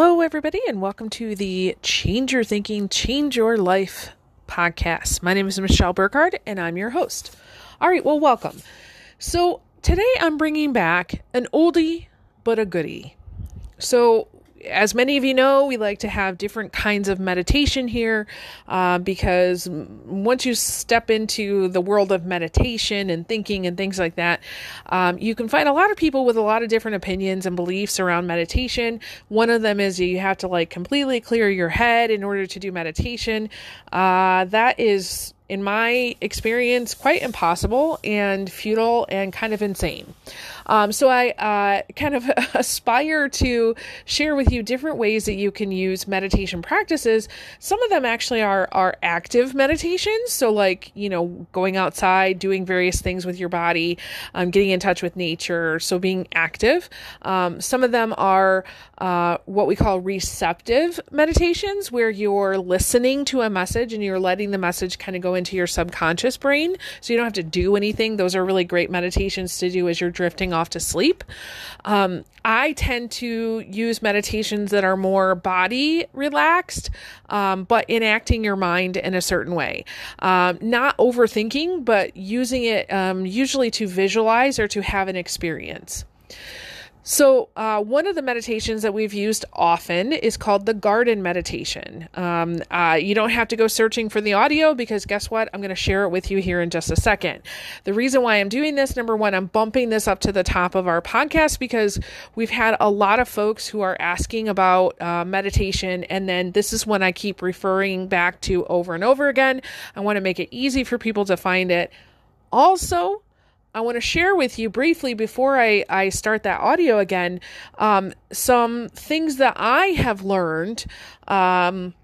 Hello, everybody, and welcome to the Change Your Thinking, Change Your Life podcast. My name is Michelle Burkhardt, and I'm your host. All right, well, welcome. So, today I'm bringing back an oldie but a goodie. So, as many of you know, we like to have different kinds of meditation here uh, because once you step into the world of meditation and thinking and things like that, um, you can find a lot of people with a lot of different opinions and beliefs around meditation. One of them is you have to like completely clear your head in order to do meditation. Uh, that is in my experience, quite impossible and futile and kind of insane. Um, so I uh, kind of aspire to share with you different ways that you can use meditation practices. Some of them actually are are active meditations, so like you know going outside, doing various things with your body, um, getting in touch with nature, so being active. Um, some of them are uh, what we call receptive meditations, where you're listening to a message and you're letting the message kind of go into your subconscious brain. So you don't have to do anything. Those are really great meditations to do as you're drifting off to sleep. Um, I tend to use meditations that are more body relaxed, um, but enacting your mind in a certain way. Um, not overthinking, but using it um, usually to visualize or to have an experience. So, uh, one of the meditations that we've used often is called the garden meditation. Um, uh, you don't have to go searching for the audio because guess what? I'm going to share it with you here in just a second. The reason why I'm doing this, number one, I'm bumping this up to the top of our podcast because we've had a lot of folks who are asking about uh, meditation, and then this is one I keep referring back to over and over again. I want to make it easy for people to find it. Also, I want to share with you briefly before I, I start that audio again um, some things that I have learned um,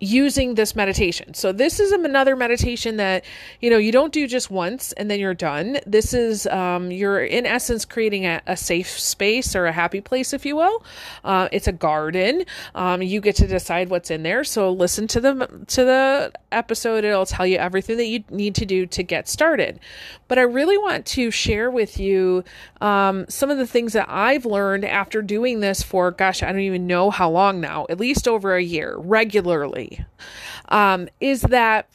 using this meditation. So this is another meditation that you know you don't do just once and then you're done. This is um, you're in essence creating a, a, safe space or a happy place, if you will. Uh, it's a garden. Um, you get to decide what's in there. So listen to the to the episode. It'll tell you everything that you need to do to get started. But I really want to share with you um, some of the things that I've learned after doing this for gosh, I don't even know how long now. At least over a year regularly um, is that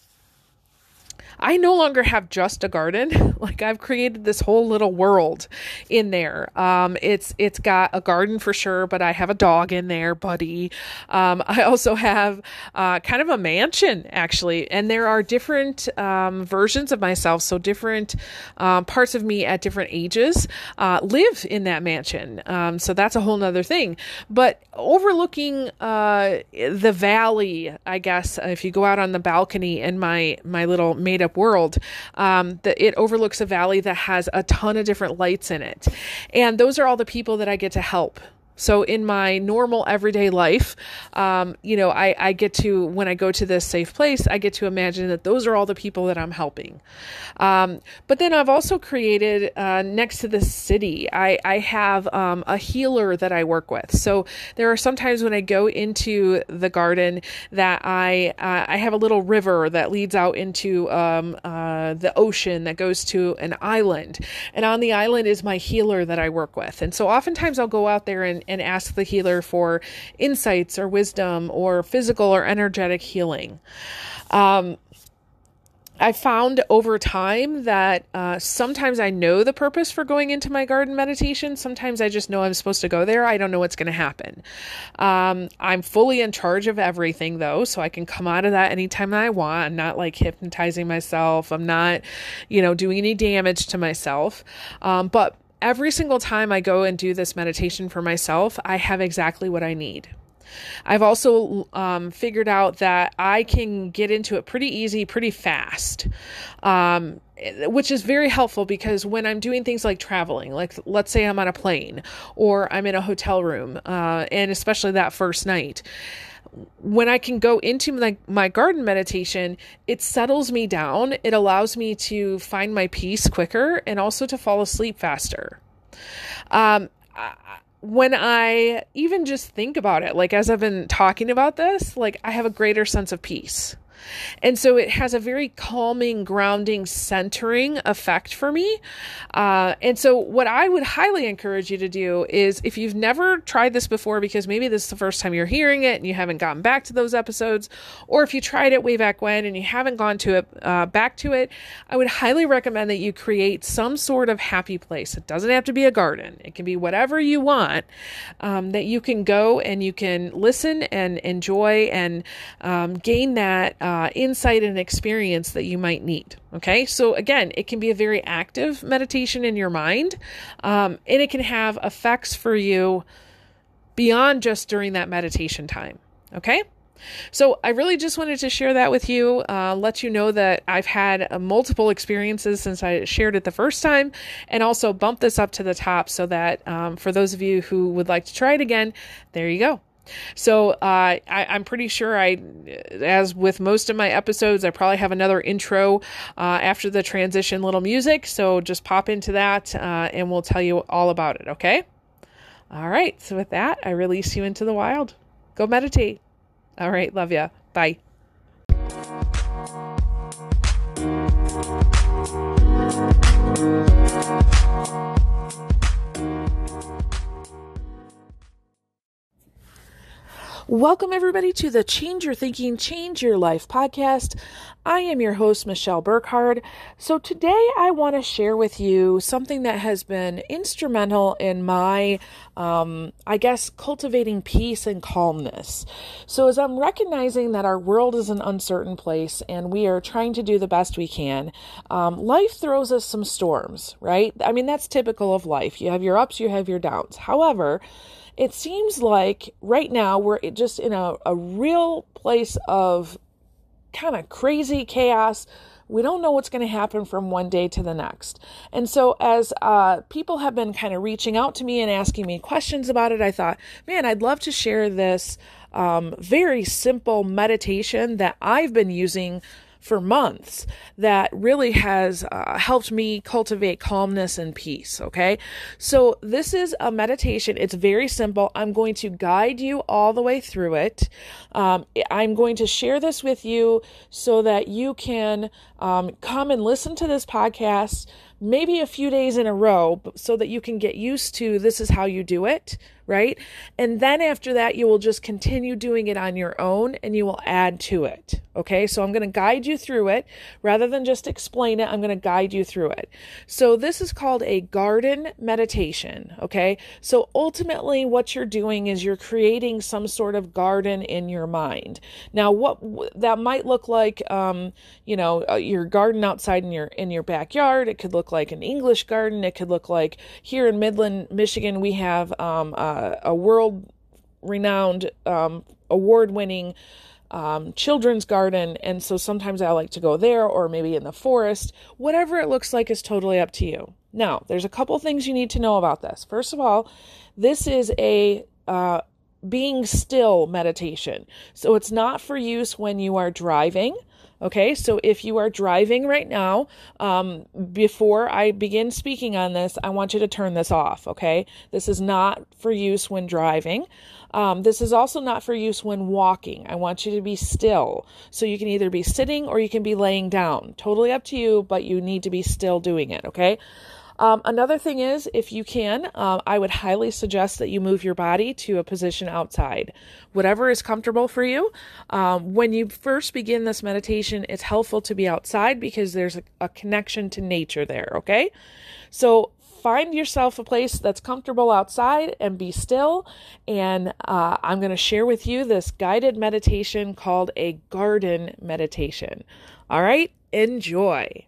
I no longer have just a garden. like I've created this whole little world in there. Um, it's it's got a garden for sure, but I have a dog in there, buddy. Um, I also have uh, kind of a mansion actually, and there are different um, versions of myself. So different um, parts of me at different ages uh, live in that mansion. Um, so that's a whole nother thing. But overlooking uh, the valley, I guess if you go out on the balcony in my my little made up world. Um, it overlooks a valley that has a ton of different lights in it. And those are all the people that I get to help so in my normal everyday life, um, you know, I, I get to, when I go to this safe place, I get to imagine that those are all the people that I'm helping. Um, but then I've also created, uh, next to the city, I, I have um, a healer that I work with. So there are sometimes when I go into the garden that I, uh, I have a little river that leads out into um, uh, the ocean that goes to an island. And on the island is my healer that I work with. And so oftentimes I'll go out there and and ask the healer for insights or wisdom or physical or energetic healing. Um, I found over time that uh, sometimes I know the purpose for going into my garden meditation. Sometimes I just know I'm supposed to go there. I don't know what's going to happen. Um, I'm fully in charge of everything, though, so I can come out of that anytime that I want. I'm not like hypnotizing myself. I'm not, you know, doing any damage to myself. Um, but every single time I go and do this meditation for myself, I have exactly what I need. I've also um, figured out that I can get into it pretty easy, pretty fast, um, which is very helpful because when I'm doing things like traveling, like let's say I'm on a plane or I'm in a hotel room, uh, and especially that first night, when I can go into my, my garden meditation, it settles me down. It allows me to find my peace quicker and also to fall asleep faster. Um, when I even just think about it, like as I've been talking about this, like I have a greater sense of peace. And so it has a very calming, grounding, centering effect for me. Uh, and so, what I would highly encourage you to do is if you've never tried this before, because maybe this is the first time you're hearing it and you haven't gotten back to those episodes, or if you tried it way back when and you haven't gone to it, uh, back to it, I would highly recommend that you create some sort of happy place. It doesn't have to be a garden, it can be whatever you want um, that you can go and you can listen and enjoy and um, gain that uh, insight and experience that you might need. Okay, so again, it can be a very active meditation in your mind, um, and it can have effects for you beyond just during that meditation time. Okay. So, I really just wanted to share that with you, uh, let you know that I've had uh, multiple experiences since I shared it the first time, and also bump this up to the top so that um, for those of you who would like to try it again, there you go. So uh, I, am pretty sure I, as with most of my episodes, I probably have another intro uh, after the transition little music. So just pop into that uh, and we'll tell you all about it, okay? All right. So with that, I release you into the wild. Go meditate. All right. Love ya. Bye. Welcome, everybody, to the Change Your Thinking, Change Your Life podcast. I am your host, Michelle Burkhardt. So, today I want to share with you something that has been instrumental in my, um, I guess, cultivating peace and calmness. So, as I'm recognizing that our world is an uncertain place and we are trying to do the best we can, um, life throws us some storms, right? I mean, that's typical of life. You have your ups, you have your downs. However, it seems like right now we're just in a, a real place of kind of crazy chaos. We don't know what's going to happen from one day to the next. And so, as uh, people have been kind of reaching out to me and asking me questions about it, I thought, man, I'd love to share this um, very simple meditation that I've been using for months that really has uh, helped me cultivate calmness and peace. Okay. So this is a meditation. It's very simple. I'm going to guide you all the way through it. Um, I'm going to share this with you so that you can um, come and listen to this podcast maybe a few days in a row so that you can get used to this is how you do it right? And then after that, you will just continue doing it on your own and you will add to it. Okay, so I'm going to guide you through it rather than just explain it. I'm going to guide you through it. So, this is called a garden meditation. Okay, so ultimately, what you're doing is you're creating some sort of garden in your mind. Now, what that might look like, um, you know, uh, your garden outside in your in your backyard. It could look like an English garden. It could look like here in Midland, Michigan, we have um, uh, a world renowned, um, award winning um, children's garden. And so sometimes I like to go there or maybe in the forest. Whatever it looks like is totally up to you. Now, there's a couple things you need to know about this. First of all, this is a uh, being still meditation. So it's not for use when you are driving. Okay, so if you are driving right now, um, before I begin speaking on this, I want you to turn this off. Okay, this is not for use when driving. Um, this is also not for use when walking. I want you to be still. So you can either be sitting or you can be laying down. Totally up to you, but you need to be still doing it. Okay. Um, another thing is, if you can, um, I would highly suggest that you move your body to a position outside, whatever is comfortable for you. Um, when you first begin this meditation, it's helpful to be outside because there's a, a connection to nature there, okay? So find yourself a place that's comfortable outside and be still. And uh, I'm going to share with you this guided meditation called a garden meditation. All right, enjoy.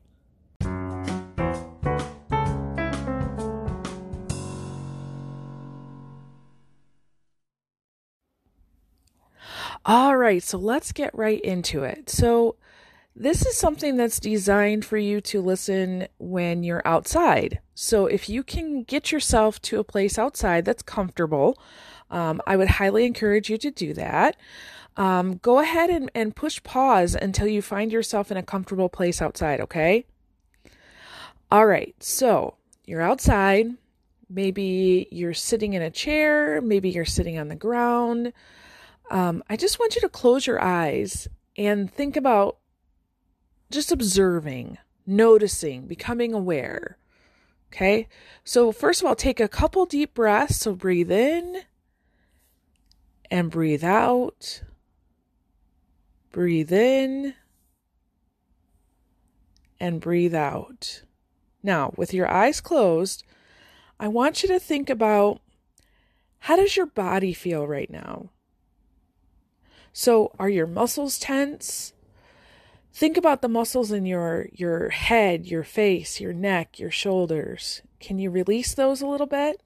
All right, so let's get right into it. So, this is something that's designed for you to listen when you're outside. So, if you can get yourself to a place outside that's comfortable, um, I would highly encourage you to do that. Um, go ahead and, and push pause until you find yourself in a comfortable place outside, okay? All right, so you're outside. Maybe you're sitting in a chair, maybe you're sitting on the ground. Um, I just want you to close your eyes and think about just observing, noticing, becoming aware. Okay. So, first of all, take a couple deep breaths. So, breathe in and breathe out. Breathe in and breathe out. Now, with your eyes closed, I want you to think about how does your body feel right now? So, are your muscles tense? Think about the muscles in your your head, your face, your neck, your shoulders. Can you release those a little bit?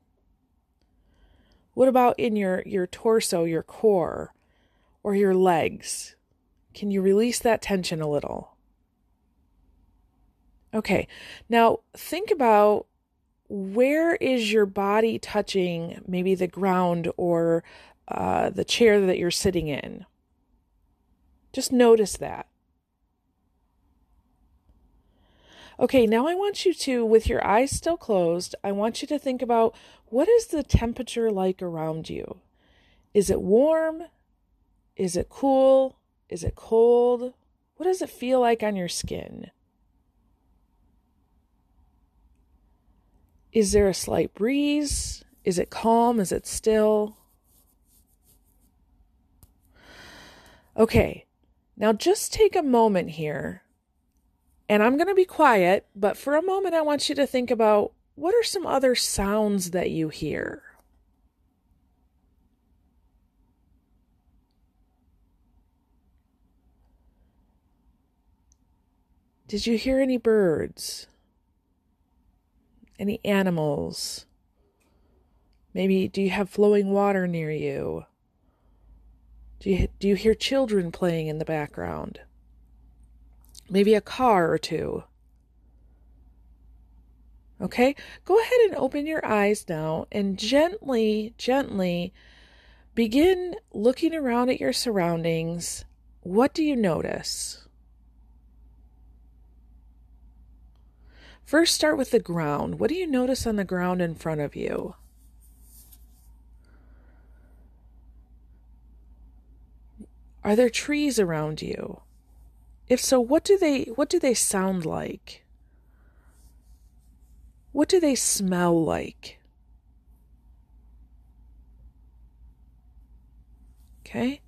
What about in your your torso, your core, or your legs? Can you release that tension a little? Okay. Now, think about where is your body touching maybe the ground or uh, the chair that you're sitting in? Just notice that. Okay, now I want you to, with your eyes still closed, I want you to think about what is the temperature like around you? Is it warm? Is it cool? Is it cold? What does it feel like on your skin? Is there a slight breeze? Is it calm? Is it still? Okay, now just take a moment here, and I'm going to be quiet, but for a moment, I want you to think about what are some other sounds that you hear? Did you hear any birds? Any animals? Maybe do you have flowing water near you? Do you do you hear children playing in the background? Maybe a car or two. Okay? Go ahead and open your eyes now and gently, gently begin looking around at your surroundings. What do you notice? First, start with the ground. What do you notice on the ground in front of you? Are there trees around you? If so, what do they what do they sound like? What do they smell like? Okay?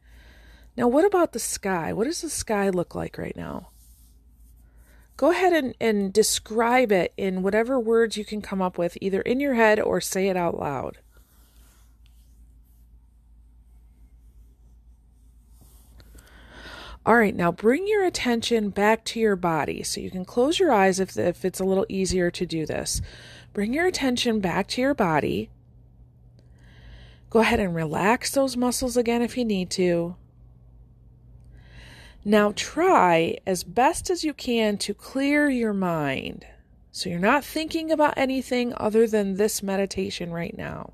Now what about the sky? What does the sky look like right now? go ahead and, and describe it in whatever words you can come up with, either in your head or say it out loud. All right, now bring your attention back to your body. So you can close your eyes if, if it's a little easier to do this. Bring your attention back to your body. Go ahead and relax those muscles again if you need to. Now try as best as you can to clear your mind. So you're not thinking about anything other than this meditation right now.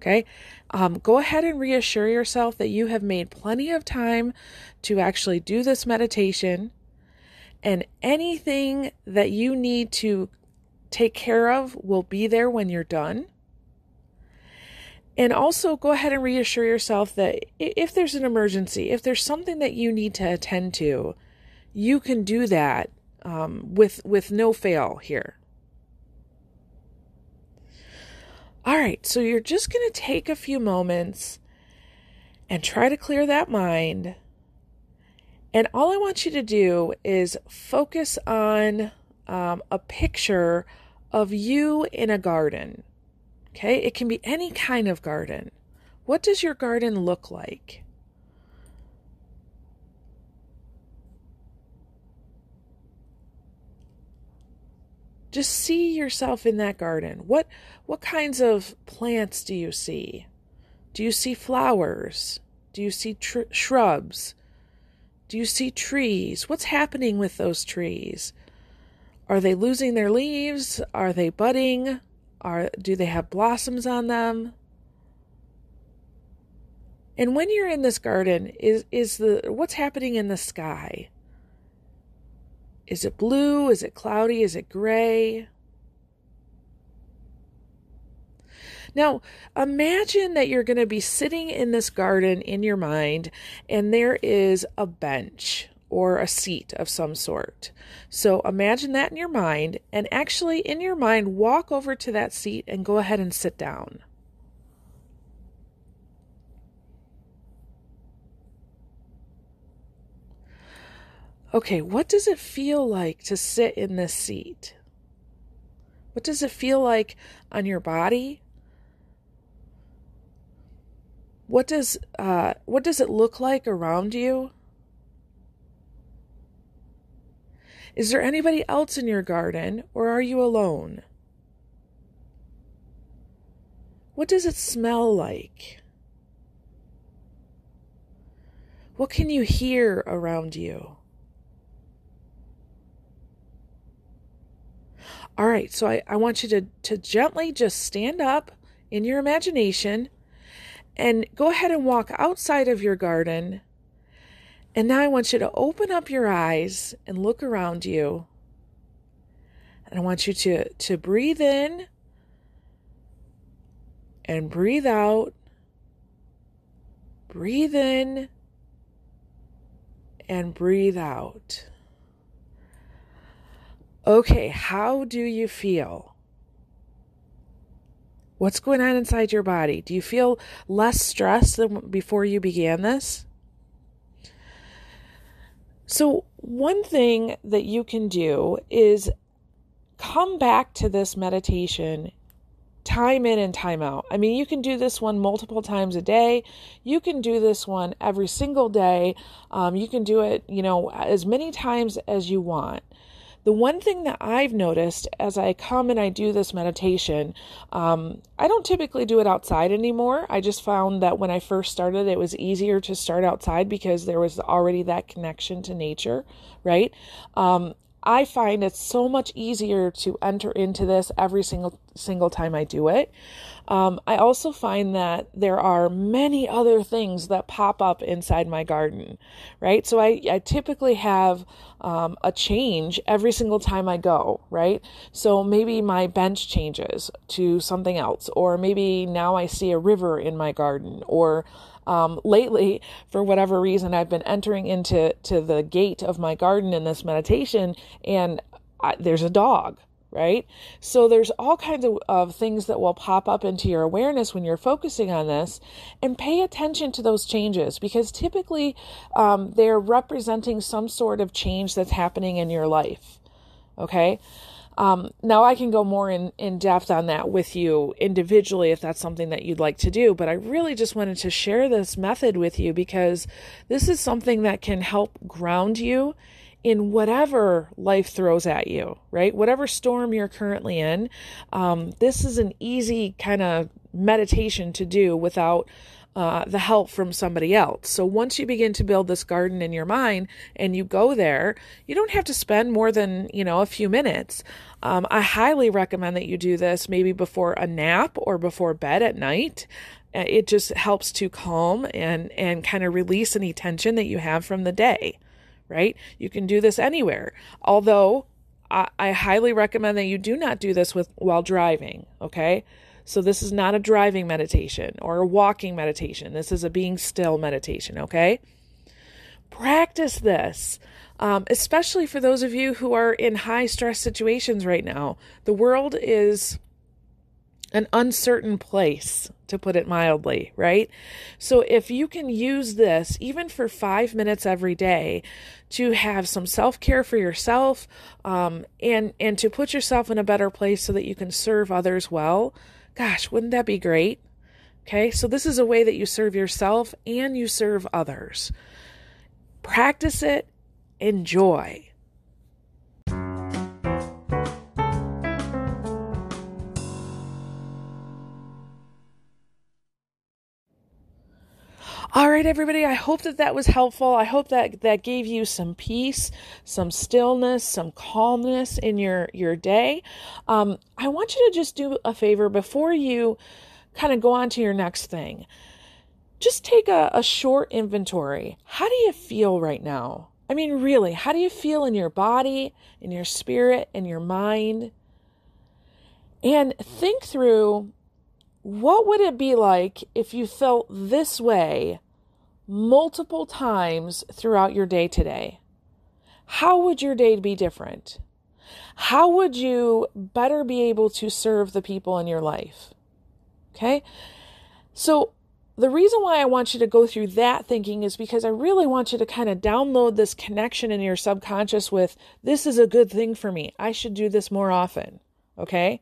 Okay. Um, go ahead and reassure yourself that you have made plenty of time to actually do this meditation. And anything that you need to take care of will be there when you're done. And also go ahead and reassure yourself that if there's an emergency, if there's something that you need to attend to, you can do that um, with with no fail here. All right, so you're just going to take a few moments and try to clear that mind. And all I want you to do is focus on um, a picture of you in a garden. Okay, it can be any kind of garden. What does your garden look like? Just see yourself in that garden. What what kinds of plants do you see? Do you see flowers? Do you see tr- shrubs? Do you see trees? What's happening with those trees? Are they losing their leaves? Are they budding? Are do they have blossoms on them? And when you're in this garden, is is the what's happening in the sky? Is it blue? Is it cloudy? Is it gray? Now, imagine that you're going to be sitting in this garden in your mind, and there is a bench or a seat of some sort. So imagine that in your mind and actually in your mind walk over to that seat and go ahead and sit down. Okay, what does it feel like to sit in this seat? What does it feel like on your body? What does uh, what does it look like around you? Is there anybody else in your garden, or are you alone? What does it smell like? What can you hear around you? All right, so I, I want you to, to gently just stand up in your imagination and go ahead and walk outside of your garden. And now I want you to open up your eyes and look around you. And I want you to, to breathe in and breathe out. Breathe in and breathe out. Okay, how do you feel? What's going on inside your body? Do you feel less stressed than before you began this? So, one thing that you can do is come back to this meditation time in and time out. I mean, you can do this one multiple times a day. You can do this one every single day. Um, you can do it, you know, as many times as you want. The one thing that I've noticed as I come and I do this meditation, um, I don't typically do it outside anymore. I just found that when I first started, it was easier to start outside because there was already that connection to nature, right? Um, I find it's so much easier to enter into this every single single time I do it. Um, I also find that there are many other things that pop up inside my garden, right? So I, I typically have um, a change every single time I go, right? So maybe my bench changes to something else, or maybe now I see a river in my garden, or um, lately, for whatever reason, I've been entering into to the gate of my garden in this meditation, and I, there's a dog right? So there's all kinds of, of things that will pop up into your awareness when you're focusing on this, and pay attention to those changes because typically um, they're representing some sort of change that's happening in your life. Okay. Um, now I can go more in, in depth on that with you individually if that's something that you'd like to do, but I really just wanted to share this method with you because this is something that can help ground you in whatever life throws at you, right? Whatever storm you're currently in, um, this is an easy kind of meditation to do without uh, the help from somebody else. So once you begin to build this garden in your mind and you go there, you don't have to spend more than, you know, a few minutes. Um, I highly recommend that you do this maybe before a nap or before bed at night. Uh, it just helps to calm and, and kind of release any tension that you have from the day right? You can do this anywhere. Although I, I highly recommend that you do not do this with while driving, okay? So this is not a driving meditation or a walking meditation. This is a being still meditation, okay? Practice this. Um, especially for those of you who are in high stress situations right now. The world is an uncertain place, to put it mildly, right? So if you can use this even for five minutes every day to have some self care for yourself um, and and to put yourself in a better place so that you can serve others well, gosh, wouldn't that be great? Okay, so this is a way that you serve yourself and you serve others. Practice it, enjoy. All right, everybody. I hope that that was helpful. I hope that that gave you some peace, some stillness, some calmness in your your day. Um, I want you to just do a favor before you kind of go on to your next thing. Just take a, a short inventory. How do you feel right now? I mean, really, how do you feel in your body, in your spirit, in your mind? And think through what would it be like if you felt this way multiple times throughout your day today? how would your day be different? How would you better be able to serve the people in your life? Okay. So, the reason why I want you to go through that thinking is because I really want you to kind of download this connection in your subconscious with this is a good thing for me. I should do this more often. Okay.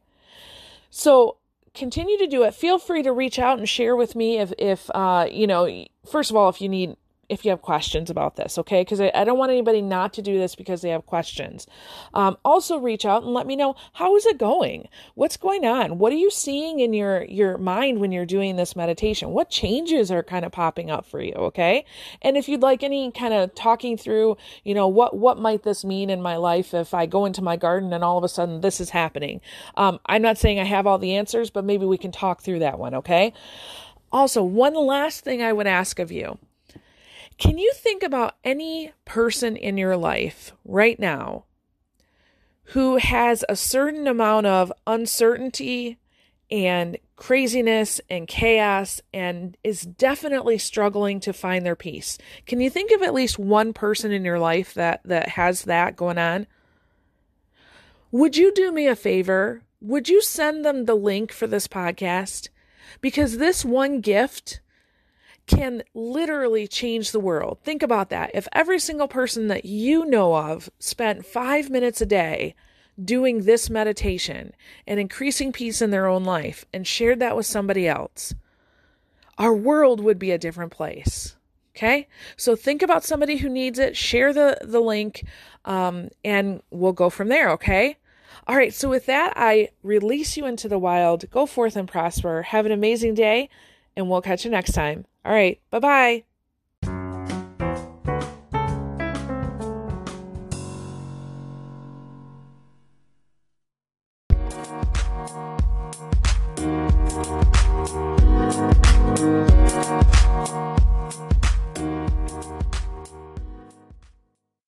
So continue to do it. Feel free to reach out and share with me if, if, uh, you know, first of all, if you need if you have questions about this, okay? Because I, I, don't want anybody not to do this because they have questions. Um, also, reach out and let me know how is it going? What's going on? What are you seeing in your your mind when you're doing this meditation? What changes are kind of popping up for you? Okay, and if you'd like any kind of talking through, you know, what what might this mean in my life if I go into my garden and all of a sudden this is happening? Um, I'm not saying I have all the answers, but maybe we can talk through that one. Okay. Also, one last thing I would ask of you can you think about any person in your life right now who has a certain amount of uncertainty and craziness and chaos and is definitely struggling to find their peace? Can you think of at least one person in your life that that has that going on? Would you do me a favor? Would you send them the link for this podcast? Because this one gift can literally change the world. Think about that. If every single person that you know of spent five minutes a day doing this meditation and increasing peace in their own life and shared that with somebody else, our world would be a different place. Okay. So think about somebody who needs it, share the, the link, um, and we'll go from there. Okay. All right. So with that, I release you into the wild. Go forth and prosper. Have an amazing day, and we'll catch you next time. All right. Bye bye.